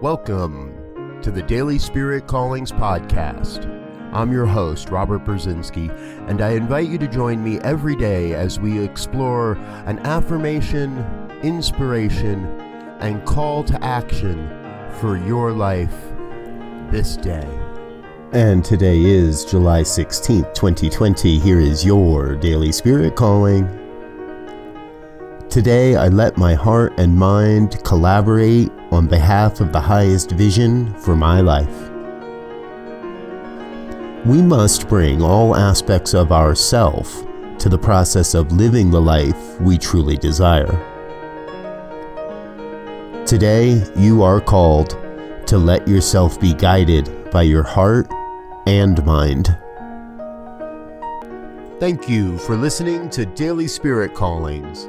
Welcome to the Daily Spirit Callings Podcast. I'm your host, Robert Brzezinski, and I invite you to join me every day as we explore an affirmation, inspiration, and call to action for your life this day. And today is July 16th, 2020. Here is your Daily Spirit Calling. Today, I let my heart and mind collaborate on behalf of the highest vision for my life. We must bring all aspects of ourself to the process of living the life we truly desire. Today, you are called to let yourself be guided by your heart and mind. Thank you for listening to Daily Spirit Callings.